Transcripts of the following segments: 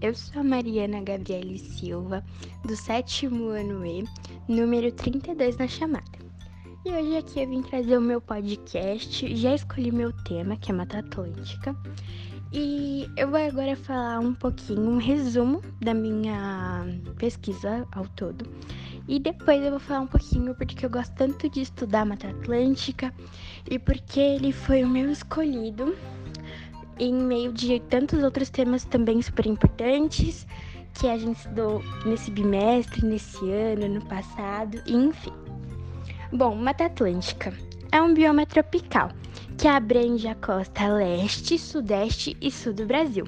Eu sou a Mariana Gabriele Silva, do sétimo ano E, número 32 na chamada. E hoje aqui eu vim trazer o meu podcast, já escolhi meu tema, que é Mata Atlântica. E eu vou agora falar um pouquinho, um resumo da minha pesquisa ao todo. E depois eu vou falar um pouquinho porque eu gosto tanto de estudar Mata Atlântica e porque ele foi o meu escolhido em meio de tantos outros temas também super importantes que a gente estudou nesse bimestre, nesse ano, no passado, enfim. Bom, Mata Atlântica é um bioma tropical que abrange a costa leste, sudeste e sul do Brasil.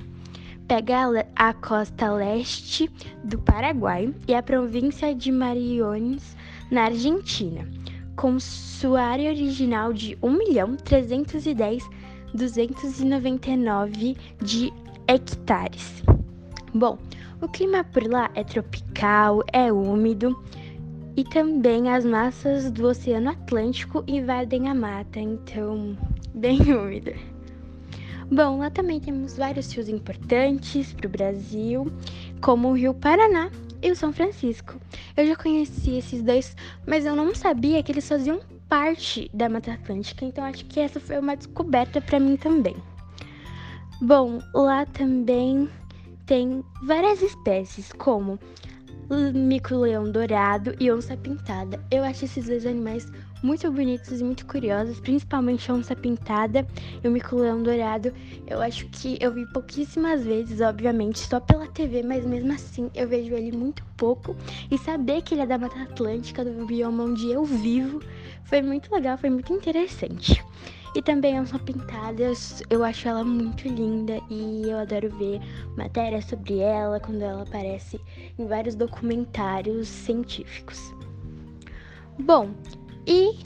Pega a costa leste do Paraguai e a província de Mariones, na Argentina, com sua área original de 1.310.000 299 de hectares. Bom, o clima por lá é tropical, é úmido e também as massas do Oceano Atlântico invadem a mata, então bem úmida. Bom, lá também temos vários rios importantes para o Brasil, como o Rio Paraná e o São Francisco. Eu já conheci esses dois, mas eu não sabia que eles faziam parte da Mata Atlântica, então acho que essa foi uma descoberta para mim também. Bom, lá também tem várias espécies, como mico-leão dourado e onça pintada. Eu acho esses dois animais muito bonitos e muito curiosos, principalmente a onça pintada e o mico-leão dourado. Eu acho que eu vi pouquíssimas vezes, obviamente, só pela TV, mas mesmo assim eu vejo ele muito pouco. E saber que ele é da Mata Atlântica, do bioma onde eu vivo, foi muito legal, foi muito interessante. E também a onça pintada, eu acho ela muito linda e eu adoro ver matérias sobre ela quando ela aparece em vários documentários científicos. Bom, e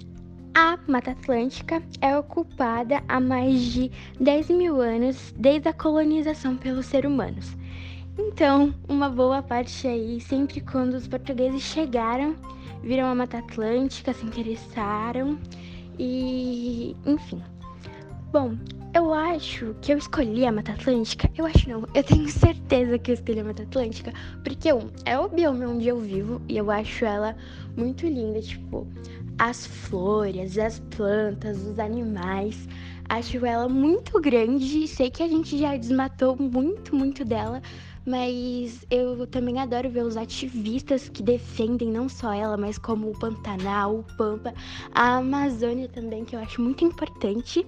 a Mata Atlântica é ocupada há mais de 10 mil anos desde a colonização pelos seres humanos. Então, uma boa parte aí, sempre quando os portugueses chegaram, viram a Mata Atlântica, se interessaram e, enfim. Bom, eu acho que eu escolhi a Mata Atlântica. Eu acho não, eu tenho certeza que eu escolhi a Mata Atlântica, porque um, é o bioma onde eu vivo e eu acho ela muito linda, tipo, as flores, as plantas, os animais. Acho ela muito grande. Sei que a gente já desmatou muito, muito dela, mas eu também adoro ver os ativistas que defendem não só ela, mas como o Pantanal, o Pampa, a Amazônia também, que eu acho muito importante.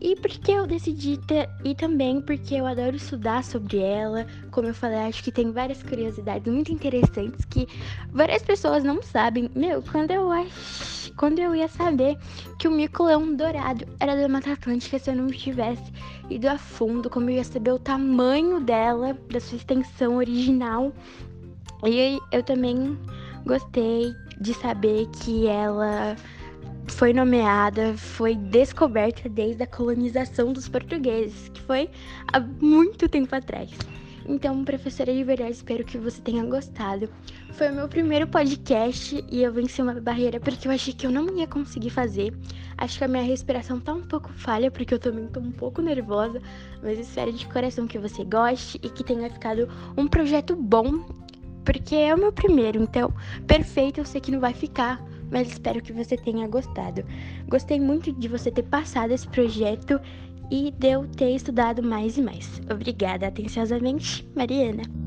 E porque eu decidi ter, e também porque eu adoro estudar sobre ela. Como eu falei, acho que tem várias curiosidades muito interessantes que várias pessoas não sabem. Meu, quando eu acho, quando eu ia saber que o mico-leão dourado era da Mata Atlântica se eu não tivesse ido a fundo, como eu ia saber o tamanho dela, da sua extensão original. E eu também gostei de saber que ela foi nomeada, foi descoberta desde a colonização dos portugueses, que foi há muito tempo atrás. Então, professora de verdade, espero que você tenha gostado. Foi o meu primeiro podcast e eu venci uma barreira porque eu achei que eu não ia conseguir fazer. Acho que a minha respiração tá um pouco falha porque eu também tô um pouco nervosa, mas espero de coração que você goste e que tenha ficado um projeto bom, porque é o meu primeiro, então perfeito eu sei que não vai ficar, mas espero que você tenha gostado. Gostei muito de você ter passado esse projeto e de eu ter estudado mais e mais. Obrigada, atenciosamente, Mariana.